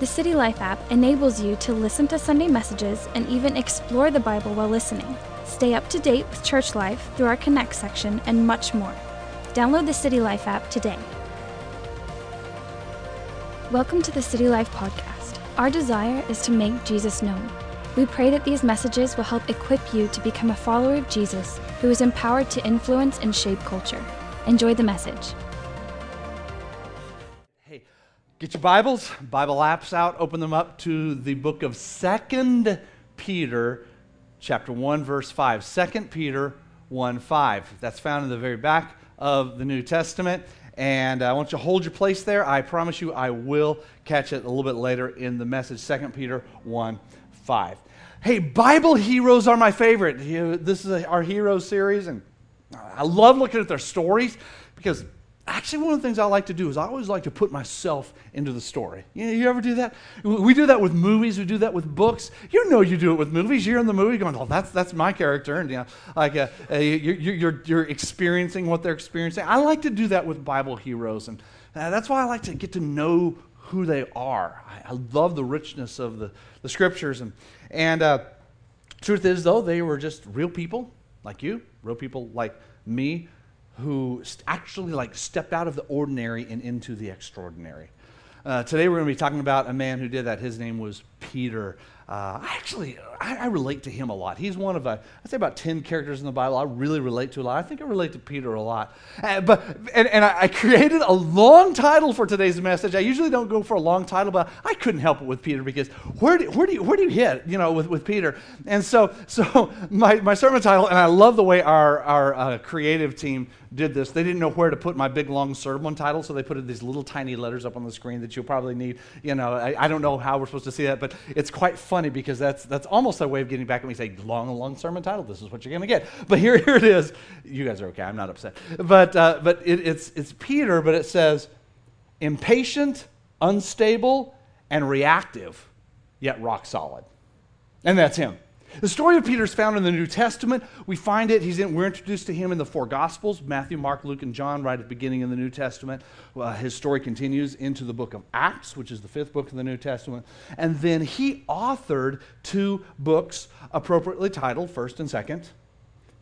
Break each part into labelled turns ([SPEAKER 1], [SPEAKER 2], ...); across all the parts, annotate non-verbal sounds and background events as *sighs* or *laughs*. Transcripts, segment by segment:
[SPEAKER 1] The City Life app enables you to listen to Sunday messages and even explore the Bible while listening. Stay up to date with church life through our Connect section and much more. Download the City Life app today. Welcome to the City Life podcast. Our desire is to make Jesus known. We pray that these messages will help equip you to become a follower of Jesus who is empowered to influence and shape culture. Enjoy the message.
[SPEAKER 2] Get your Bibles, Bible apps out, open them up to the book of Second Peter, chapter 1, verse 5. 2 Peter 1 5. That's found in the very back of the New Testament. And I want you to hold your place there. I promise you I will catch it a little bit later in the message. 2 Peter 1 5. Hey, Bible heroes are my favorite. This is our hero series, and I love looking at their stories because actually one of the things I like to do is I always like to put myself into the story. You, know, you ever do that? We do that with movies. We do that with books. You know you do it with movies. You're in the movie going, oh, that's, that's my character. And, you know, like uh, uh, you're, you're, you're experiencing what they're experiencing. I like to do that with Bible heroes. And uh, that's why I like to get to know who they are. I, I love the richness of the, the scriptures. And, and uh, truth is, though, they were just real people like you, real people like me who actually like stepped out of the ordinary and into the extraordinary. Uh, today we're going to be talking about a man who did that. His name was Peter. Uh, I actually, I, I, relate to him a lot. He's one of, a, I'd say about 10 characters in the Bible I really relate to a lot. I think I relate to Peter a lot. Uh, but, and, and I, I, created a long title for today's message. I usually don't go for a long title, but I couldn't help it with Peter because where do, where do, you, where do you hit, you know, with, with Peter? And so, so *laughs* my, my sermon title, and I love the way our, our uh, creative team did this. They didn't know where to put my big long sermon title, so they put these little tiny letters up on the screen that you'll probably need. You know, I, I, don't know how we're supposed to see that, but it's quite funny because that's that's almost a way of getting back at me Say long, long sermon title. This is what you're going to get. But here, *laughs* here it is. You guys are okay. I'm not upset. But uh, but it, it's it's Peter, but it says impatient, unstable, and reactive, yet rock solid, and that's him. The story of Peter is found in the New Testament. We find it, he's in, we're introduced to him in the four Gospels Matthew, Mark, Luke, and John, right at the beginning of the New Testament. Uh, his story continues into the book of Acts, which is the fifth book of the New Testament. And then he authored two books appropriately titled, first and second.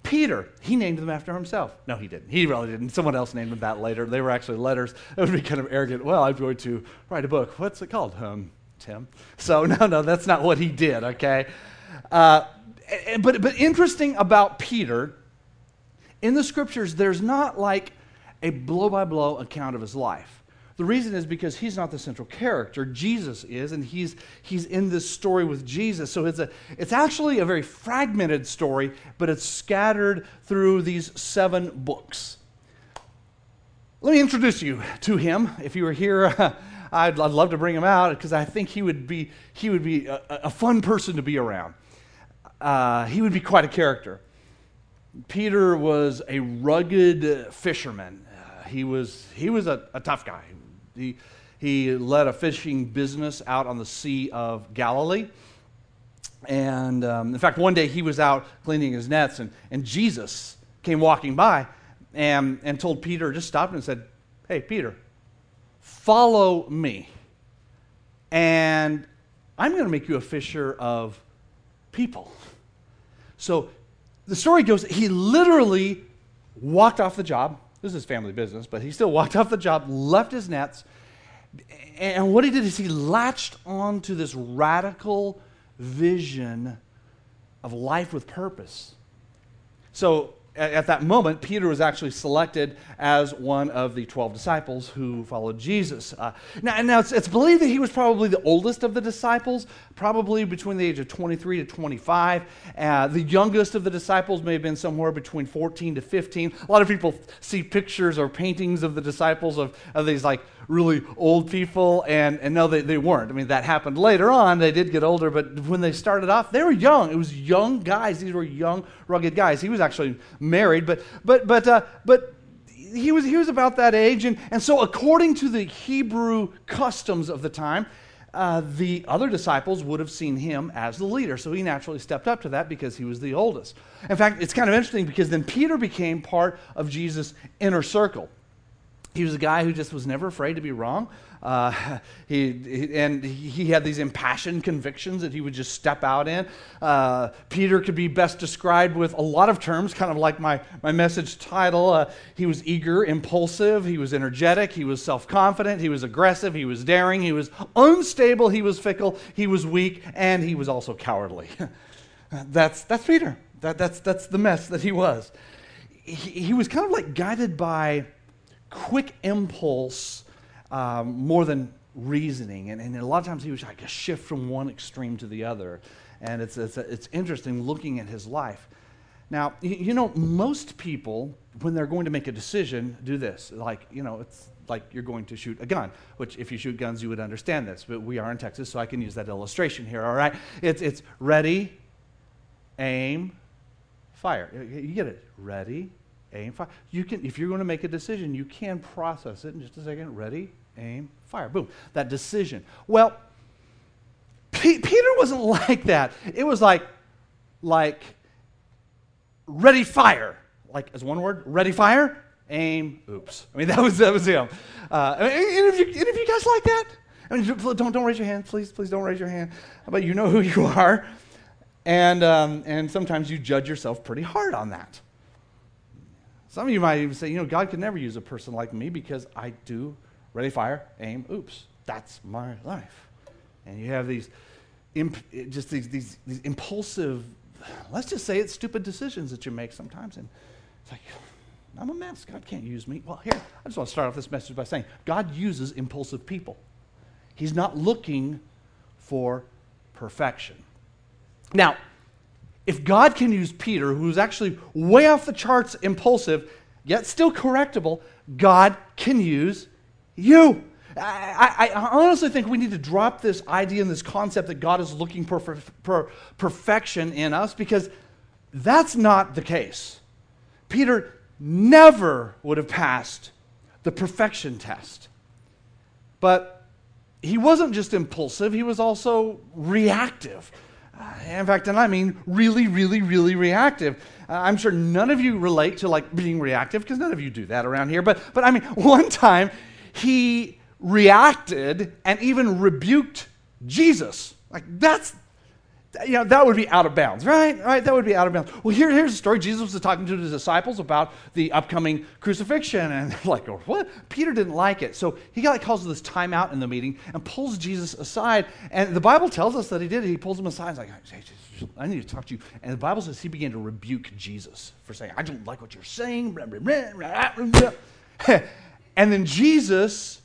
[SPEAKER 2] Peter, he named them after himself. No, he didn't. He really didn't. Someone else named them that later. They were actually letters. It would be kind of arrogant. Well, I'm going to write a book. What's it called? Um, Tim. So, *laughs* no, no, that's not what he did, okay? Uh, but, but interesting about Peter, in the scriptures, there's not like a blow by blow account of his life. The reason is because he's not the central character. Jesus is, and he's, he's in this story with Jesus. So it's, a, it's actually a very fragmented story, but it's scattered through these seven books. Let me introduce you to him. If you were here, *laughs* I'd, I'd love to bring him out because I think he would be, he would be a, a fun person to be around uh, he would be quite a character. Peter was a rugged fisherman. Uh, he was, he was a, a tough guy. He, he led a fishing business out on the Sea of Galilee. And um, in fact, one day he was out cleaning his nets, and, and Jesus came walking by and, and told Peter, just stopped and said, Hey, Peter, follow me. And I'm going to make you a fisher of people. So the story goes, he literally walked off the job. This is his family business, but he still *laughs* walked off the job, left his nets. And what he did is he latched onto this radical vision of life with purpose. So at that moment, Peter was actually selected as one of the 12 disciples who followed Jesus. Uh, now, now it's, it's, believed that he was probably the oldest of the disciples, probably between the age of 23 to 25. Uh, the youngest of the disciples may have been somewhere between 14 to 15. A lot of people see pictures or paintings of the disciples of, of these like really old people, and, and no, they, they weren't. I mean, that happened later on. They did get older, but when they started off, they were young. It was young guys. These were young, rugged guys. He was actually married, but, but, but, uh, but he was, he was about that age. And, and so, according to the Hebrew customs of the time, uh, the other disciples would have seen him as the leader. So he naturally stepped up to that because he was the oldest. In fact, it's kind of interesting because then Peter became part of Jesus' inner circle. He was a guy who just was never afraid to be wrong. Uh, he, he, and he had these impassioned convictions that he would just step out in. Uh, Peter could be best described with a lot of terms, kind of like my, my message title. Uh, he was eager, impulsive, he was energetic, he was self confident, he was aggressive, he was daring, he was unstable, he was fickle, he was weak, and he was also cowardly. that's, that's Peter. That, that's, that's the mess that he was. He, he was kind of like guided by quick impulse um, more than reasoning. And, and, a lot of times he was like a shift from one extreme to the other. And it's, it's, it's interesting looking at his life. Now, you, you know, most people, when they're going to make a decision, do this. Like, you know, it's like you're going to shoot a gun, which if you shoot guns, you would understand this. But we are in Texas, so I can use that illustration here, all right? It's, it's ready, aim, fire. You get it? Ready, aim, fire. You can, if you're going to make a decision, you can process it in just a second. Ready, aim, fire. Boom. That decision. Well, P- Peter wasn't *laughs* like that. It was like, like, ready, fire. Like, as one word, ready, fire, aim, oops. I mean, *laughs* that was, that was him. Uh, any, of you, any of you guys like that? I mean, don't, don't raise your hand, please. Please don't raise your hand. But you know who *laughs* you are. And, um, and sometimes you judge yourself pretty hard on that. Some of you might even say, you know, God could never use a person like me because I do ready, fire, aim, oops. That's my life. And you have these, imp- just these, these, these impulsive, let's just say it's stupid decisions that you make sometimes. And it's like, I'm a mess. God can't use me. Well, here, I just want to start off this message by saying God uses impulsive people. He's not looking for perfection. Now, if God can use Peter, who's actually way off the charts impulsive, yet still correctable, God can use you. I, I, I, honestly think we need to drop this idea and this concept that God is looking for, perfection in us because that's not the case. Peter never would have passed the perfection test. But he wasn't just impulsive, he was also reactive. Uh, in fact, and I mean really, really, really reactive. Uh, I'm sure none of you relate to like being reactive because none of you do that around here. But, but I mean, *laughs* one time he reacted and even rebuked Jesus. Like that's you know, that would be out of bounds, right? Right? That would be out of bounds. Well, here, here's the story. Jesus was talking to his disciples about the upcoming crucifixion, and they're like, oh, what? Peter didn't like it. So he got, calls this timeout in the meeting and pulls Jesus aside. And the Bible tells us that he did. He pulls him aside. He's like, hey, I need to talk to you. And the Bible says he began to rebuke Jesus for saying, I don't like what you're saying. *laughs* and then Jesus,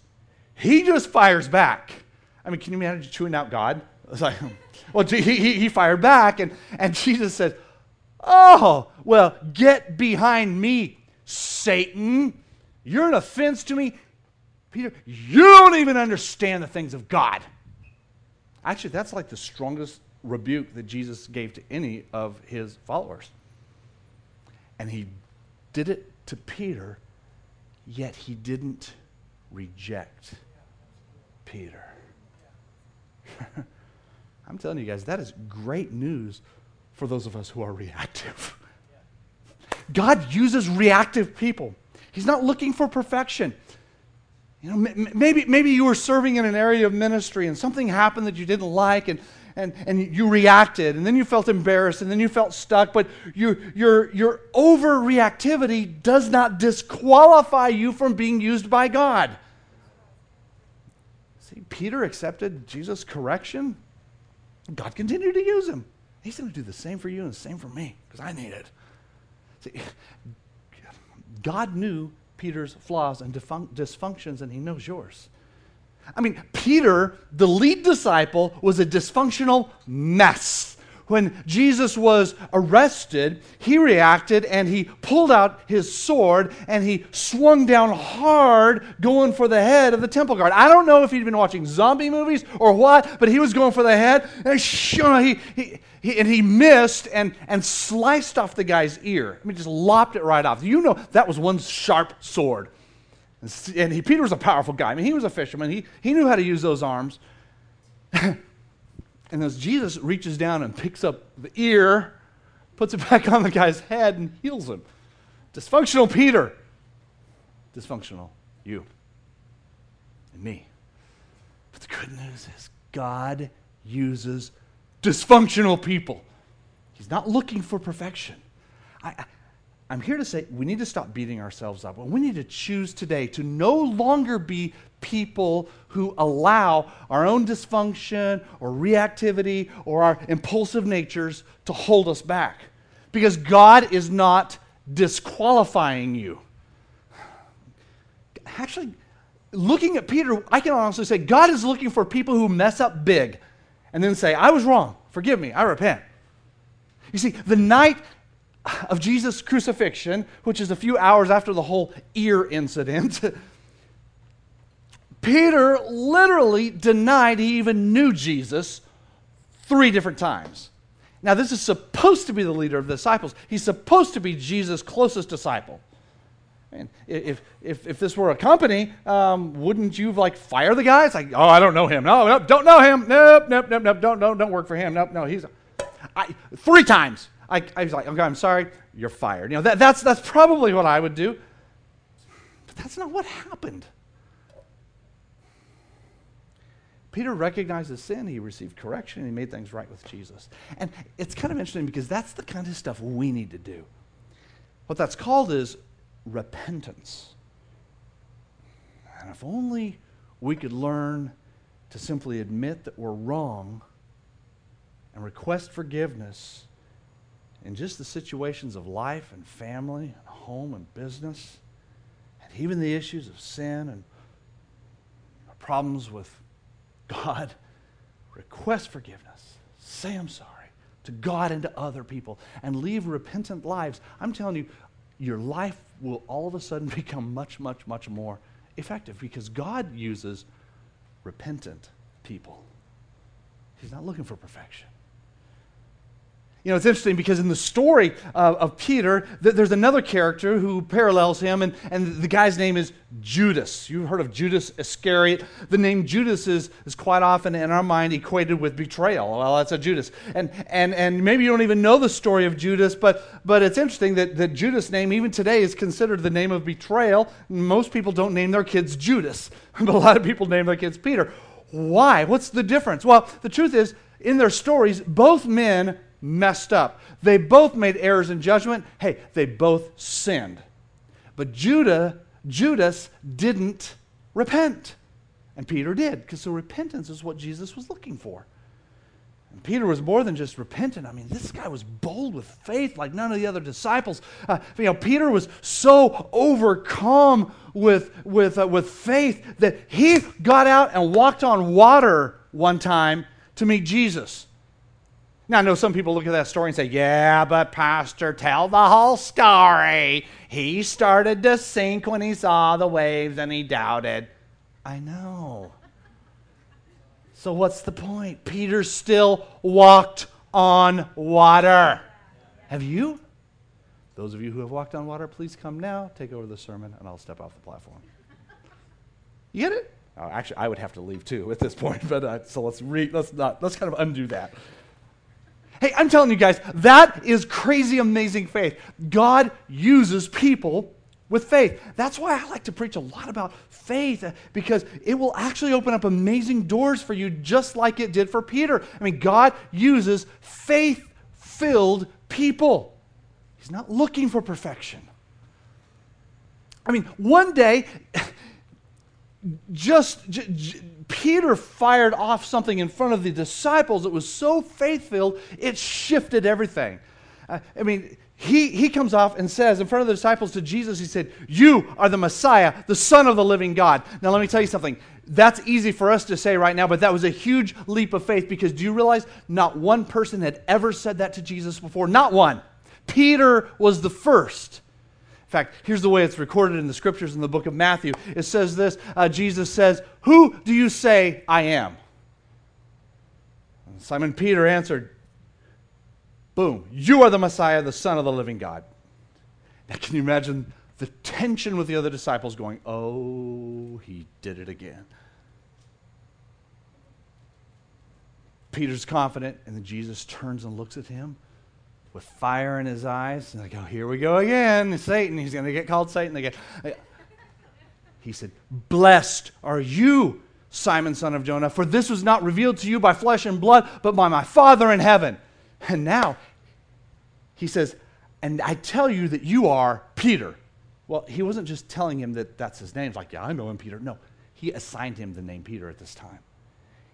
[SPEAKER 2] he just fires back. I mean, can you imagine chewing out God? *laughs* It's like, well, he, he, he fired back, and, and *laughs* Jesus said, Oh, well, get behind me, Satan. You're an offense to me. Peter, you don't even understand the things of God. Actually, that's like the strongest rebuke that Jesus gave to any of his followers. And he did it to Peter, yet he didn't reject Peter. *laughs* I'm telling you guys, that is great news for those of us who are reactive. God uses reactive people. He's not looking for perfection. You know, maybe, maybe you were serving in an area of ministry and something happened that you didn't like and, and, and you reacted and then you felt embarrassed and then you felt stuck, but you, your, your overreactivity does not disqualify you from being used by God. See, Peter accepted Jesus' correction God continued to use him. He's going to do the same for you and the same for me because I need it. See, God knew Peter's flaws and dysfunctions, and he knows yours. I mean, Peter, the lead disciple, was a dysfunctional mess when Jesus was arrested, he reacted and he pulled out his sword and he swung down hard, going for the head of the temple guard. I don't know if he'd been watching zombie movies or what, but he was going for the head. And he, he, he, and he missed and, and sliced off the guy's ear. I mean, just lopped it right off. You know, that was one sharp sword. And he, Peter was a powerful guy. I mean, he was a fisherman, he, he knew how to use those arms. *laughs* And as Jesus reaches down and picks up the ear, puts it *laughs* back on the guy's head, and heals him. Dysfunctional Peter. Dysfunctional You and me. But the good news is God uses dysfunctional people. He's not looking for perfection. I, I'm here to say we need to stop beating ourselves up. We need to choose today to no longer be people who allow our own dysfunction or reactivity or our impulsive natures to hold us back. Because God is not disqualifying you. Actually, looking at Peter, I can honestly say God is looking for people who mess up big and then say, I was wrong. Forgive me. I repent. You see, the night of Jesus' crucifixion, which is a few hours after the whole ear incident, *laughs* Peter literally denied he even knew Jesus three different times. Now, this is supposed to be the leader of the disciples. He's supposed to be Jesus' closest disciple. And if, if, if this were a company, um, wouldn't you like fire the guy? It's like, oh, I don't know him. No, don't know him. Nope, nope, nope, nope. Don't, don't, don't work for him. Nope, no, he's. I, three times. I, I was like, okay, I'm sorry, you're fired. You know, that, that's, that's probably what I would do. But that's not what happened. Peter recognized his sin, he received correction, he made things right with Jesus. And it's kind of interesting because that's the kind of stuff we need to do. What that's called is repentance. And if only we could learn to simply admit that we're wrong and request forgiveness in just the situations of life and family and home and business, and even the issues of sin and problems with God, *laughs* request forgiveness, say I'm sorry to God and to other people, and leave repentant lives. I'm telling you, your life will all of a sudden *laughs* become much, much, much more effective because God uses repentant people. He's not looking for perfection. You know, it's interesting because in the story of, of Peter, th- there's another character who parallels him, and, and the guy's name is Judas. You've heard of Judas Iscariot. The name Judas is, is quite often in our mind equated with betrayal. Well, that's a Judas. And, and, and maybe you don't even know the story of Judas, but, but it's interesting that, that Judas' name, even today, is considered the name of betrayal. Most people don't name their kids Judas, *laughs* but a lot of people name their kids Peter. Why? What's the difference? Well, the truth is, in their stories, both men messed up. They both made errors in judgment. Hey, they both sinned. But Judah, Judas didn't repent. And Peter did, because the repentance is what Jesus was looking for. And Peter was more than just repentant. I mean, this guy was bold with faith like none of the other disciples. Uh, you know, Peter was so overcome with, with, uh, with faith that he got out and walked on water one time to meet Jesus. Now, I know some people look at that story and say, yeah, but Pastor, tell the whole story. He started to sink when he saw the waves and he doubted. I know. So, what's the point? Peter still walked on water. Have you? Those of you who have walked on water, please come now, take over the sermon, and I'll step off the platform. You get it? Oh, actually, I would have to leave too at this point, *laughs* but uh, so let's re- let's not let's kind of undo that. Hey, I'm telling you guys, that is crazy amazing faith. God uses people with faith. That's why I like to preach a lot about faith because it will actually open up amazing doors for you, just like it did for Peter. I mean, God uses faith filled people, He's not looking for perfection. I mean, one day, just, j- j- Peter fired off something in front of the disciples that was so faith filled, it shifted everything. Uh, I mean, he, he comes off and says in front of the disciples to Jesus, he said, You are the Messiah, the Son of the living God. Now, let me tell you something. That's easy for us to say right now, but that was a huge leap of faith because do you realize not one person had ever said that to Jesus before? Not one. Peter was the first. In fact, here's the way it's recorded in the scriptures in the book of Matthew. It says this uh, Jesus says, Who do you say I am? And Simon Peter answered, Boom, you are the Messiah, the Son of the living God. Now, can you imagine the tension with the other disciples going, Oh, he did it again? Peter's confident, and then Jesus turns and looks at him with fire in his eyes. And I go, here we go again. Satan. He's going to get called Satan again. he said, Blessed are you, Simon, son of Jonah, for this was not revealed to you by flesh and blood, but by my Father in heaven. And now he says, And I tell you that you are Peter. Well, he wasn't just telling him that that's his name. It's like, yeah, I know him, Peter. No, he assigned him the name Peter at this time.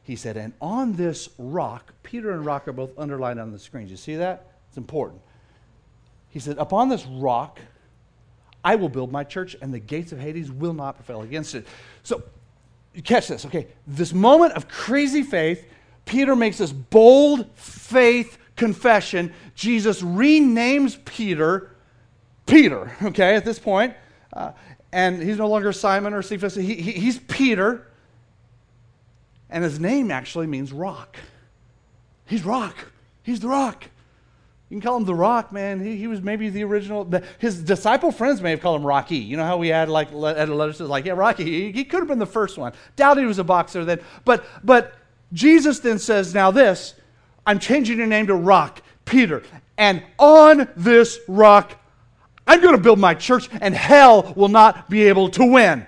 [SPEAKER 2] He said, And on this rock, Peter and rock are both underlined on the screen. Do You see that? It's important. He said, Upon this rock, I will build my church, and the gates of Hades will not prevail against it. So, you catch this, okay? This moment of crazy faith, Peter makes this bold faith confession. Jesus renames Peter Peter, okay, at this point. Uh, and he's no longer Simon or Cephas, he, he, he's Peter. And his name actually means rock. He's rock. He's the rock. You can call him the rock, man. He, he was maybe the original. The, his disciple friends may have called him Rocky. You know how we had like at a letter like, yeah, Rocky. He, he could have been the first one. Doubt he was a boxer then. But but Jesus then says, now this, I'm changing your name to Rock, Peter, and on this rock I'm going to build my church, and hell will not be able to win.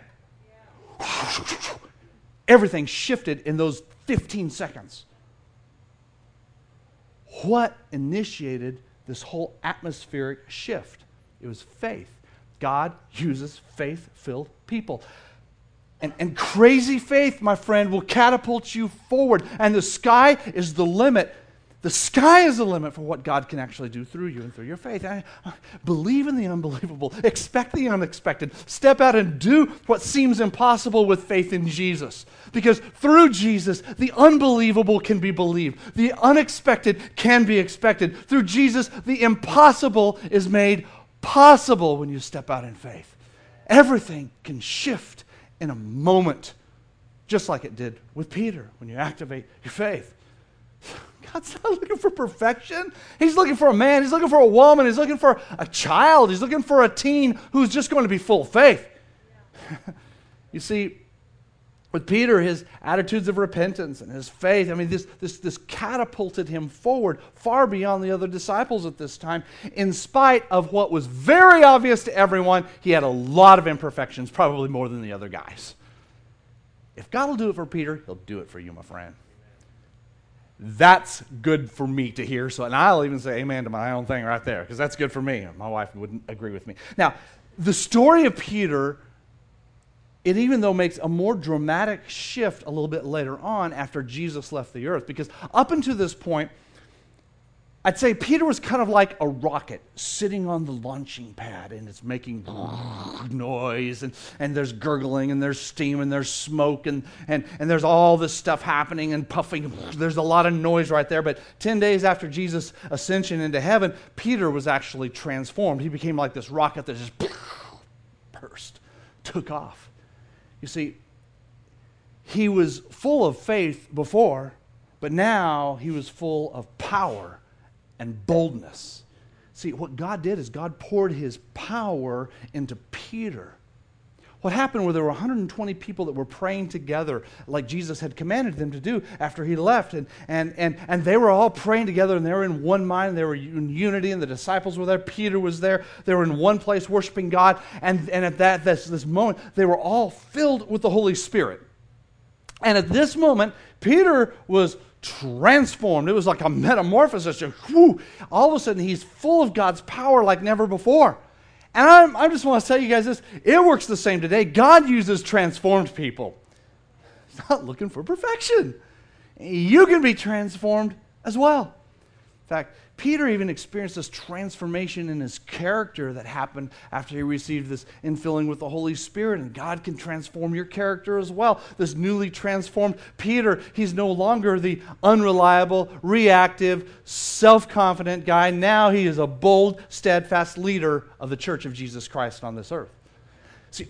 [SPEAKER 2] Yeah. *sighs* Everything shifted in those 15 seconds. What initiated this whole atmospheric shift? It was faith. God uses faith filled people. And, and crazy faith, my friend, will catapult you forward. And the sky is the limit the sky is the limit for what God can actually do through you and through your faith. I, I believe in the unbelievable, expect the unexpected, step out and do what seems impossible with faith in Jesus. Because through Jesus, the unbelievable can be believed, the unexpected can be expected. Through Jesus, the impossible is made possible when you step out in faith. Everything can shift in a moment, just like it did with Peter when you activate your faith. *laughs* God's not looking for perfection. He's looking for a man. He's looking for a woman. He's looking for a child. He's looking for a teen who's just going to be full of faith. *laughs* you see, with Peter, his attitudes of repentance and his faith, I mean, this, this, this catapulted him forward far beyond the other disciples at this time. In spite of what was very obvious to everyone, he had a lot of imperfections, probably more than the other guys. If God will do it for Peter, he'll do it for you, my friend. That's good for me to hear. So, and I'll even say amen to my own thing right there because that's good for me. My wife wouldn't agree with me. Now, the story of Peter, it even though makes a more dramatic shift a little bit later on after Jesus left the earth because up until this point, I'd say Peter was kind of like a rocket sitting on the launching pad and it's making *laughs* noise and, and there's gurgling and there's steam and there's smoke and, and, and there's all this stuff happening and puffing. *laughs* There's a lot of noise right there. But 10 days after Jesus' ascension into heaven, Peter was actually transformed. He became like this rocket that just *laughs* burst, took off. You see, he was full of faith before, but now he was full of power and boldness. See, what God did is God poured his power into Peter. What happened were there were 120 people that were praying together like Jesus had commanded them to do after he left. And, and, and, and they were all praying together and they were in one mind. They were in unity and the disciples were there. Peter was there. They were in one place worshiping God. And, and at that, this, this moment, they were all filled with the Holy Spirit. And at this moment, Peter was transformed. It was like a metamorphosis. Just, all of a sudden, he's full of God's power like never before. And I'm, I just want to tell you guys this it works the same today. God uses transformed people. He's not looking for perfection. You can be transformed as well. In fact, Peter even experienced this transformation in his character that happened after he received this infilling with the Holy Spirit. And God can transform your character as well. This newly transformed Peter, he's no longer the unreliable, reactive, self confident guy. Now he is a bold, steadfast leader of the church of Jesus Christ on this earth. See,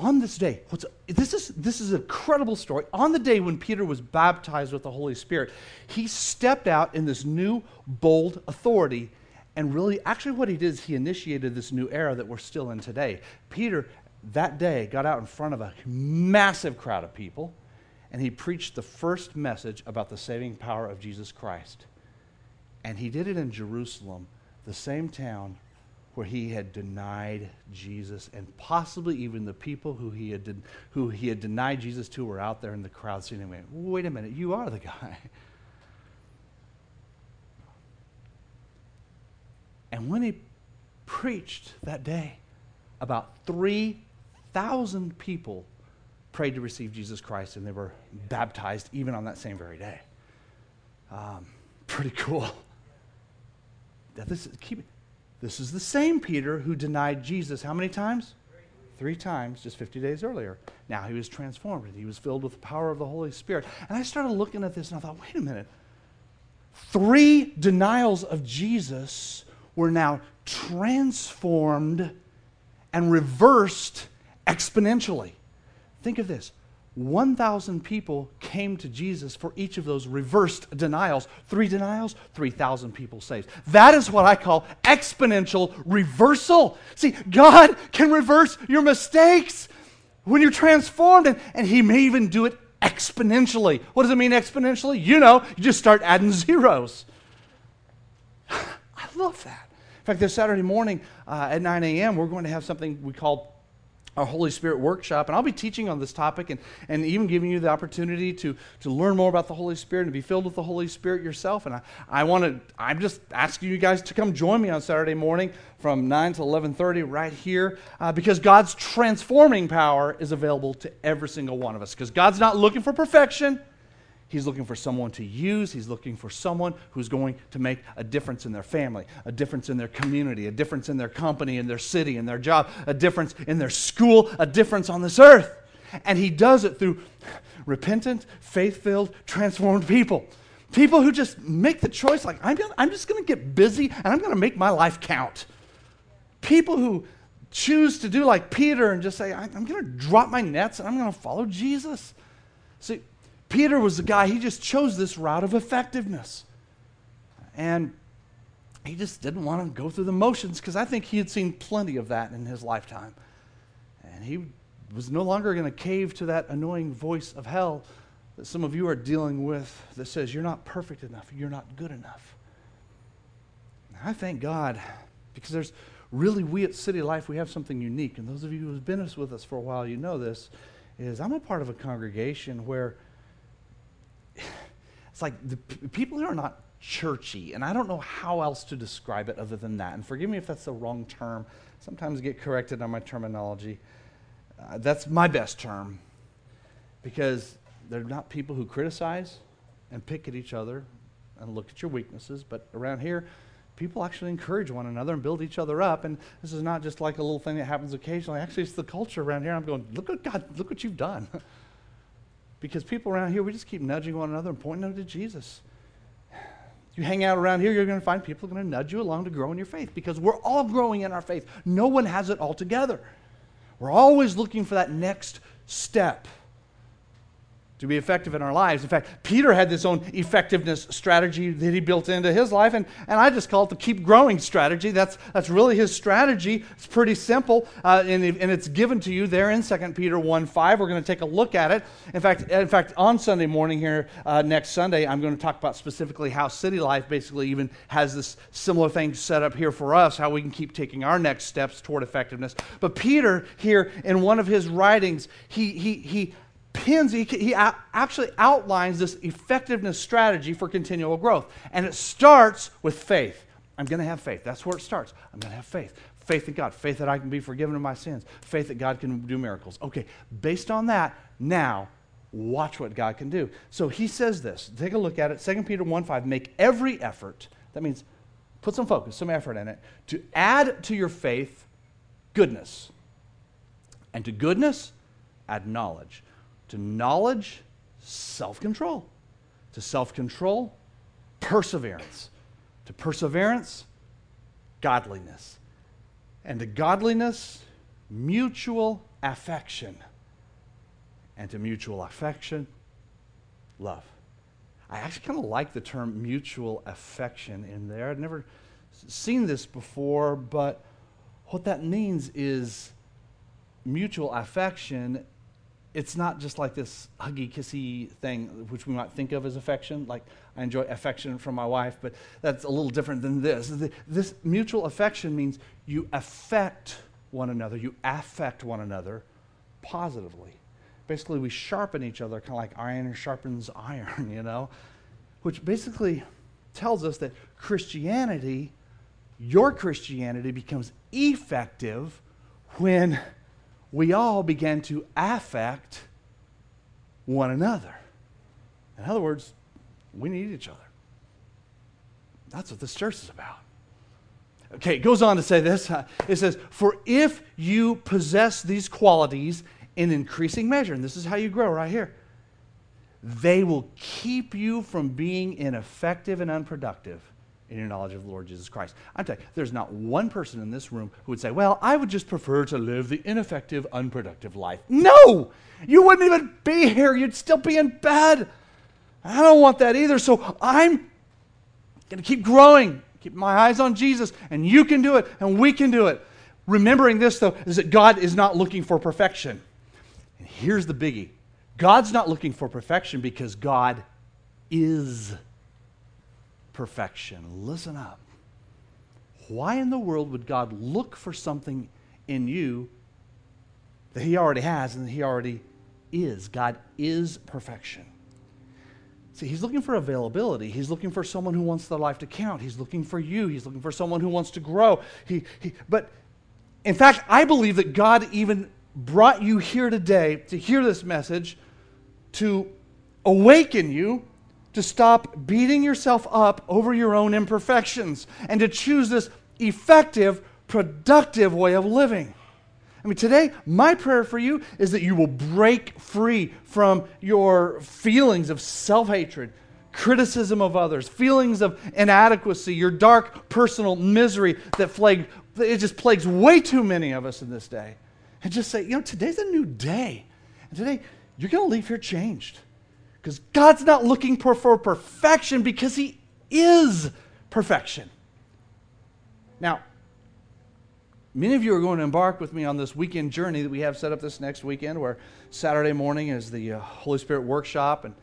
[SPEAKER 2] on this day, this, is, this is a credible story. On the day when Peter was baptized with the Holy Spirit, he stepped out in this new, bold authority. And really, actually, what he did is he initiated this new era that we're still in today. Peter, that day, got out in front of a massive crowd of people and he preached the first message about the saving power of Jesus Christ. And he did it in Jerusalem, the same town where he had denied Jesus, and possibly even the people who he had, de- who he had denied Jesus to were out there in the crowd seeing him. Wait a minute, you are the guy. *laughs* And when he preached that day, about 3,000 people prayed to receive Jesus Christ, and they were baptized even on that same very day. Um, pretty cool. Now this is, keep, this is the same Peter who denied Jesus how many times? Three times, just 50 days earlier. Now he was transformed. He was filled with the power of the Holy Spirit. And I started looking at this and I thought, wait a minute. Three denials of Jesus were now transformed and reversed exponentially. Think of this 1,000 people came to Jesus for each of those reversed denials. Three denials, 3,000 people saved. That is what I call exponential reversal. See, God can reverse your mistakes when you're transformed, and, and He may even do it exponentially. What does it mean exponentially? You know, you just start adding zeros. *sighs* I love that. In fact, this Saturday morning uh, at 9 a.m., we're going to have something we call our Holy Spirit workshop, and I'll be teaching on this topic and, and even giving you the opportunity to, to learn more about the Holy Spirit and be filled with the Holy Spirit yourself. And I, I want to, I'm just asking you guys to come join me on Saturday morning from 9 to 11.30 right here uh, because God's transforming power is available to every single one of us because God's not looking for perfection. He's looking for someone to use. He's looking for someone who's going to make a difference in their family, a difference in their community, a difference in their company, in their city, in their job, a difference in their school, a difference on this earth. And he does it through repentant, faith filled, transformed people. People who just make the choice, like, I'm, I'm just going to get busy and I'm going to make my life count. People who choose to do like Peter and just say, I'm going to drop my nets and I'm going to follow Jesus. See, Peter was the guy, he just chose this route of effectiveness. And he just didn't want to go through the motions because I think he had seen plenty of that in his lifetime. And he was no longer going to cave to that annoying voice of hell that some of you are dealing with that says, You're not perfect enough, you're not good enough. And I thank God because there's really, we at City Life, we have something unique. And those of you who have been with us for a while, you know this, is I'm a part of a congregation where *sighs* it's like the p- people who are not churchy, and I don't know how else to describe it other than that. And forgive me if that's the wrong term. Sometimes I get corrected on my terminology. Uh, that's my best term because they're not people who criticize and pick at each other and look at your weaknesses, but around here, people actually encourage one another and build each other up. And this is not just like a little thing that happens occasionally. Actually, it's the culture around here. I'm going, look at God, look what you've done. *laughs* Because people around here, we just keep nudging one another and pointing them to Jesus. You hang out around here, you're going to find people are going to nudge you along to grow in your faith because we're all growing in our faith. No one has it all together. We're always looking for that next step to be effective in our lives. In fact, Peter had this own effectiveness strategy that he built into his life, and, and I just call it the keep growing strategy. That's, that's really his strategy. It's pretty simple, uh, and, and it's given to you there in 2 Peter 1 5. We're going to take a look at it. In fact, in fact on Sunday morning here, uh, next Sunday, I'm going to talk about specifically how City Life basically even has this similar thing set up here for us, how we can keep taking our next steps toward effectiveness. But Peter, here in one of his writings, he, he, he pins, he, he actually outlines this effectiveness strategy for continual growth. And it starts with faith. I'm going to have faith. That's where it starts. I'm going to have faith. Faith in God. Faith that I can be forgiven of my sins. Faith that God can do miracles. Okay, based on that, now watch what God can do. So he says this. Take a look at it. 2 Peter 1 5. Make every effort. That means put some focus, some effort in it, to add to your faith goodness. And to goodness, add knowledge to knowledge, self control. To self control, perseverance. To perseverance, godliness. And to godliness, mutual affection. And to mutual affection, love. I actually kind of like the term mutual affection in there. I've never seen this before, but what that means is mutual affection it's not just like this huggy, kissy thing, which we might think of as affection. Like I enjoy affection from my wife, but that's a little different than this. This mutual affection means you affect one another, you affect one another positively. Basically, we sharpen each other, kind of like iron sharpens iron, *laughs* you know, which basically tells us that Christianity, your Christianity, becomes effective when we all began to affect one another. In other words, we need each other. That's what this church is about. Okay, it goes on to say this. It says, For if you possess these qualities in increasing measure, and this is how you grow right here, they will keep you from being ineffective and unproductive in your knowledge of the Lord Jesus Christ. I'm telling you, there's not one person in this room who would say, Well, I would just prefer to live the ineffective, unproductive life. No! You wouldn't even be here. You'd still be in bed. I don't want that either. So I'm going to keep growing, keep my eyes on Jesus, and you can do it, and we can do it. Remembering this, though, is that God is not looking for perfection. And here's the biggie God's not looking for perfection because God is perfection. Listen up. Why in the world would God look for something in you that He already has and that He already is? God is perfection. See, He's looking for availability. He's looking for someone who wants their life to count. He's looking for you. He's looking for someone who wants to grow. He, he, but in fact, I believe that God even brought you here today to hear this message to awaken you to stop beating yourself up over your own imperfections and to choose this effective, productive way of living. I mean, today, my prayer for you is that you will break free from your feelings of self hatred, criticism of others, feelings of inadequacy, your dark personal misery that plague, it just plagues way too many of us in this day. And just say, you know, today's a new day. And today, you're going to leave here changed. Because God's not looking for, perfection because He is perfection. Now, many of you are going to embark with me on this weekend journey that we have set up this next weekend, where Saturday morning is the uh, Holy Spirit workshop, and,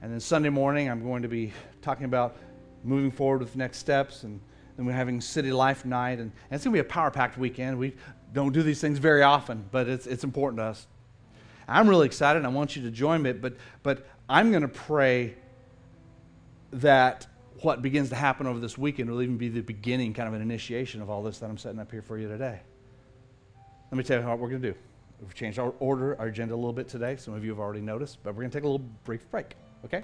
[SPEAKER 2] and then Sunday morning I'm going to be talking about moving forward with next steps, and then we're having City Life Night, and, and it's going to be a power packed weekend. We don't do these things very often, but it's, it's important to us. I'm really excited. And I want you to join me, but, but I'm going to pray that what begins to happen over this weekend will even be the beginning, kind of an initiation of all this that I'm setting up here for you today. Let me tell you what we're going to do. We've changed our order, our agenda a little bit today. Some of you have already noticed, but we're going to take a little brief break, okay?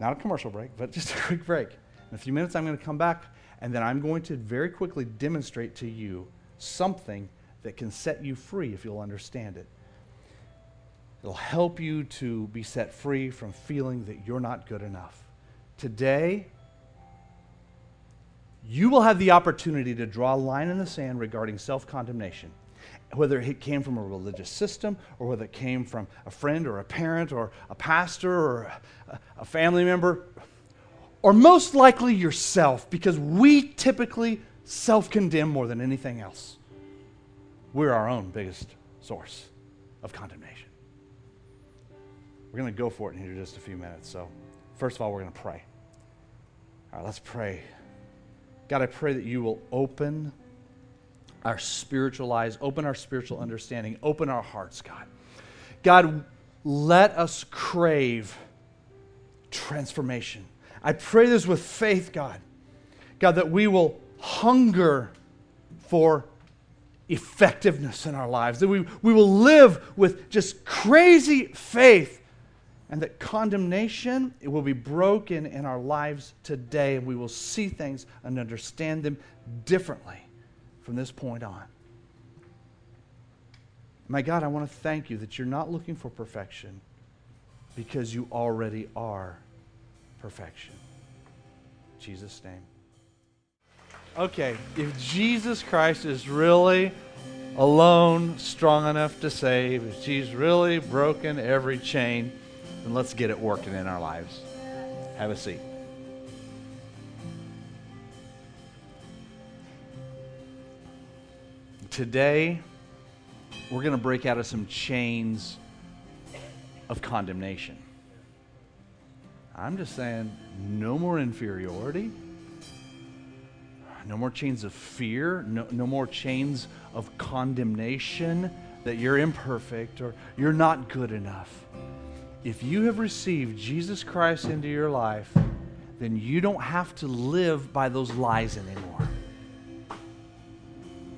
[SPEAKER 2] Not a commercial break, but *laughs* just a quick break. In a few minutes, I'm going to come back, and then I'm going to very quickly demonstrate to you something that can set you free if you'll understand it. It'll help you to be set free from feeling that you're not good enough. Today, you will have the opportunity to draw a line in the sand regarding self condemnation. Whether it came from a religious system, or whether it came from a friend, or a parent, or a pastor, or a family member, or most likely yourself, because we typically self condemn more than anything else. We're our own biggest source of condemnation. We're going to go for it in here just a few minutes. So, first of all, we're going to pray. All right, let's pray. God, I pray that you will open our spiritual eyes, open our spiritual understanding, open our hearts, God. God, let us crave transformation. I pray this with faith, God. God, that we will hunger for effectiveness in our lives, that we, we will live with just crazy faith and that condemnation it will be broken in our lives today and we will see things and understand them differently from this point on. My god i want to thank you that you're not looking for perfection because you already are perfection. In jesus name. Okay if jesus christ is really alone strong enough to save if he's really broken every chain and let's get it working in our lives. Have a seat. Today, we're going to break out of some chains of condemnation. I'm just saying, no more inferiority, no more chains of fear, no, no more chains of condemnation that you're imperfect or you're not good enough. If you have received Jesus Christ into your life, then you don't have to live by those lies anymore.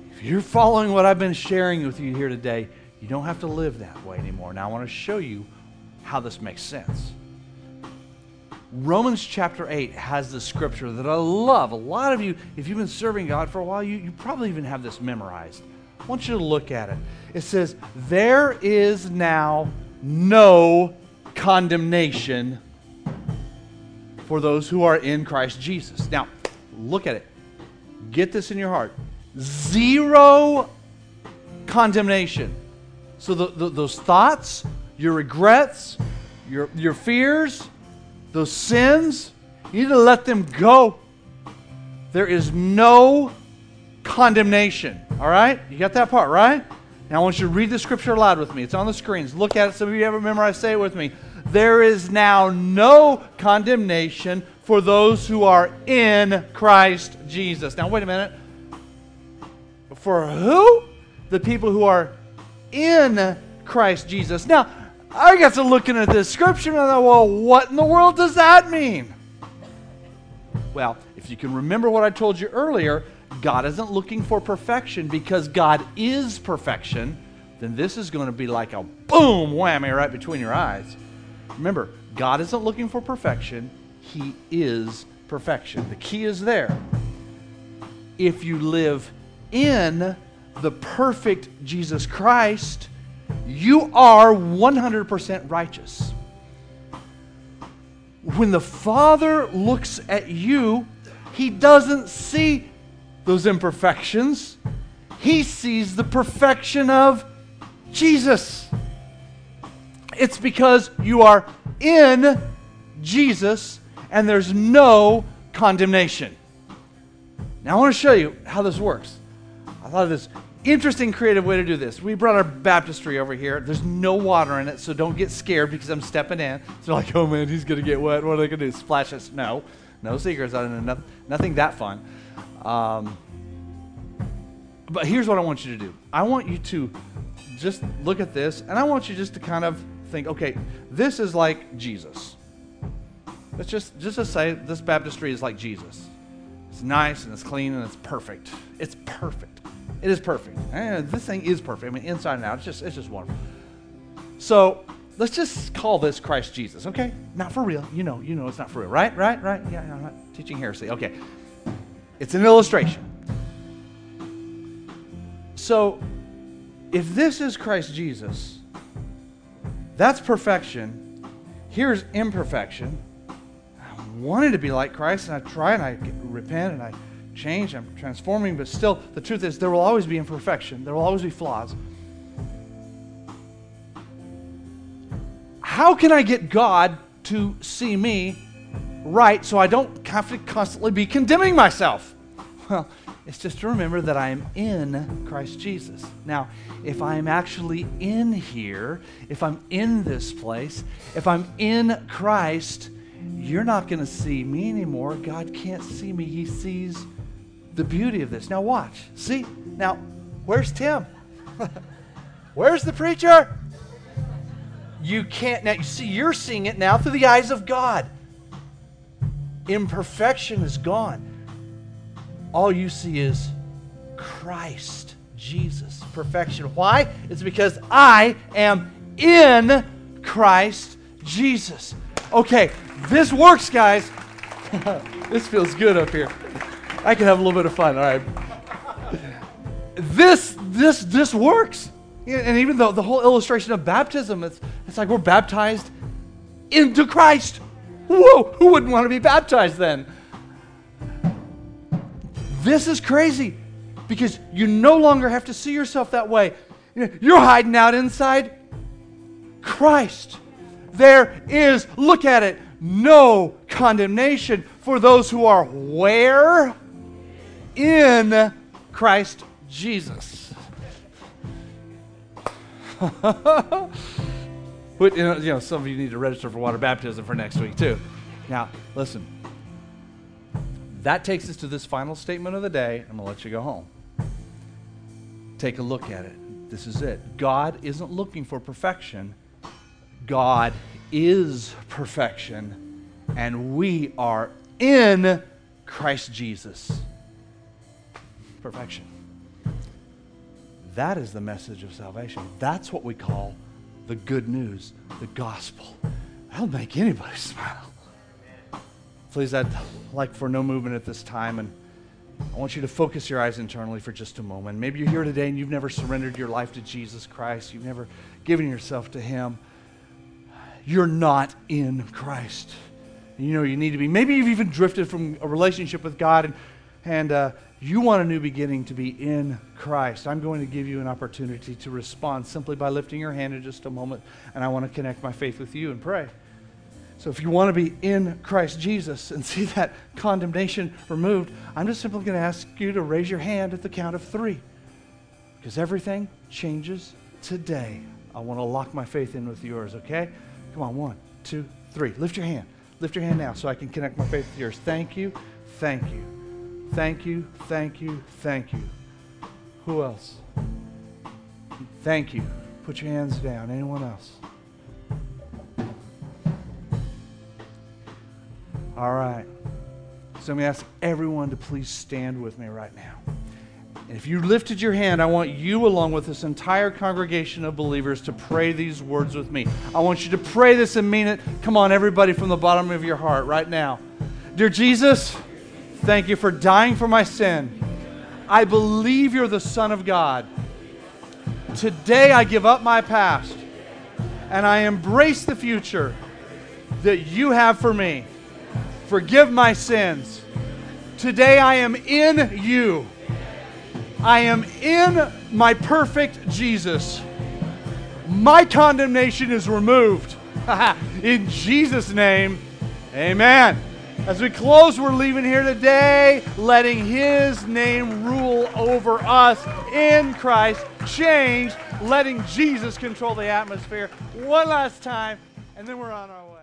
[SPEAKER 2] If you're following what I've been sharing with you here today, you don't have to live that way anymore. Now, I want to show you how this makes sense. Romans chapter 8 has the scripture that I love. A lot of you, if you've been serving God for a while, you, you probably even have this memorized. I want you to look at it. It says, There is now no condemnation for those who are in Christ Jesus. Now, look at it. Get this in your heart. Zero condemnation. So, the, the, those thoughts, your regrets, your, your fears, those sins, you need to let them go. There is no condemnation. All right? You got that part, right? Now I want you to read the scripture aloud with me. It's on the screens. Look at it. Some of you haven't memorized. Say it with me. There is now no condemnation for those who are in Christ Jesus. Now, wait a minute. For who? The people who are in Christ Jesus. Now, I got to looking at this scripture and I thought, well, what in the world does that mean? Well, if you can remember what I told you earlier, God isn't looking for perfection because God is perfection, then this is going to be like a boom whammy right between your eyes. Remember, God isn't looking for perfection, He is perfection. The key is there. If you live in the perfect Jesus Christ, you are 100% righteous. When the Father looks at you, He doesn't see those imperfections, He sees the perfection of Jesus. It's because you are in Jesus and there's no condemnation. Now, I want to show you how this works. I thought of this interesting, creative way to do this. We brought our baptistry over here. There's no water in it, so don't get scared because I'm stepping in. So, like, oh man, he's going to get wet. What are they going to do? Splash us? No. No secrets. Nothing, nothing that fun. Um, but here's what I want you to do I want you to just look at this, and I want you just to kind of think okay, this is like Jesus. Let's just, just to say this baptistry is like Jesus. It's nice and it's clean and it's perfect. It's perfect. It is perfect. And this thing is perfect. I mean, inside and out, it's just, it's just wonderful. So let's just call this Christ Jesus, okay? Not for real. You know, you know it's not for real, right? Right? Right? Yeah, I'm not teaching heresy. Okay. It's an illustration. So if this is Christ Jesus, that's perfection. Here's imperfection. I wanted to be like Christ, and I try and I repent and I change. I'm transforming, but still, the truth is, there will always be imperfection. There will always be flaws. How can I get God to see me right so I don't have to constantly be condemning myself? Well, it's just to remember that I am in Christ Jesus. Now, if I am actually in here, if I'm in this place, if I'm in Christ, you're not going to see me anymore. God can't see me. He sees the beauty of this. Now, watch. See? Now, where's Tim? *laughs* where's the preacher? You can't. Now, you see, you're seeing it now through the eyes of God. Imperfection is gone all you see is Christ, Jesus, perfection. Why? It's because I am in Christ Jesus. Okay, this works, guys. *laughs* this feels good up here. I can have a little bit of fun. All right. This this this works. And even though the whole illustration of baptism, it's, it's like we're baptized into Christ. Whoa, who wouldn't want to be baptized then? This is crazy because you no longer have to see yourself that way. You're hiding out inside Christ. There is, look at it, no condemnation for those who are where? In Christ Jesus. *laughs* You know, some of you need to register for water baptism for next week, too. Now, listen. That takes us to this final statement of the day. I'm going to let you go home. Take a look at it. This is it. God isn't looking for perfection, God is perfection, and we are in Christ Jesus. Perfection. That is the message of salvation. That's what we call the good news, the gospel. That'll make anybody *laughs* smile. Please, I'd like for no movement at this time, and I want you to focus your eyes internally for just a moment. Maybe you're here today and you've never surrendered your life to Jesus Christ, you've never given yourself to Him. You're not in Christ. You know you need to be. Maybe you've even drifted from a relationship with God and, and uh, you want a new beginning to be in Christ. I'm going to give you an opportunity to respond simply by lifting your hand in just a moment, and I want to connect my faith with you and pray. So if you want to be in Christ Jesus and see *laughs* that condemnation removed, I'm just simply going to ask you to raise your hand at the count of three. Because everything changes today. I want to lock my faith in with yours, okay? Come on, one, two, three. Lift your hand. Lift your hand now so I can connect my faith with yours. Thank you. Thank you. Thank you. Thank you. Thank you. Who else? Thank you. Put your hands down. Anyone else? All right. So I'm going to ask everyone to please stand with me right now. And if you lifted your hand, I want you, along with this entire congregation of believers, to pray these words with me. I want you to pray this and mean it. Come on, everybody, from the bottom of your heart right now. Dear Jesus, thank you for dying for my sin. I believe you're the Son of God. Today I give up my past and I embrace the future that you have for me. Forgive my sins. Today I am in you. I am in my perfect Jesus. My condemnation is removed. *laughs* in Jesus' name, amen. As we close, we're leaving here today letting His name rule over us in Christ, change, letting Jesus control the atmosphere one last time, and then we're on our way.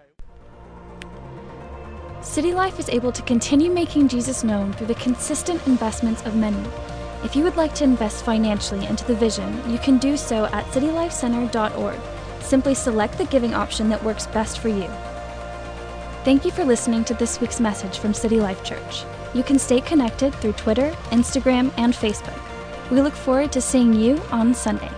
[SPEAKER 1] City Life is able to continue making Jesus known through the consistent investments of many. If you would like to invest financially into the vision, you can do so at citylifecenter.org. Simply select the giving option that works best for you. Thank you for listening to this week's message from City Life Church. You can stay connected through Twitter, Instagram, and Facebook. We look forward to seeing you on Sunday.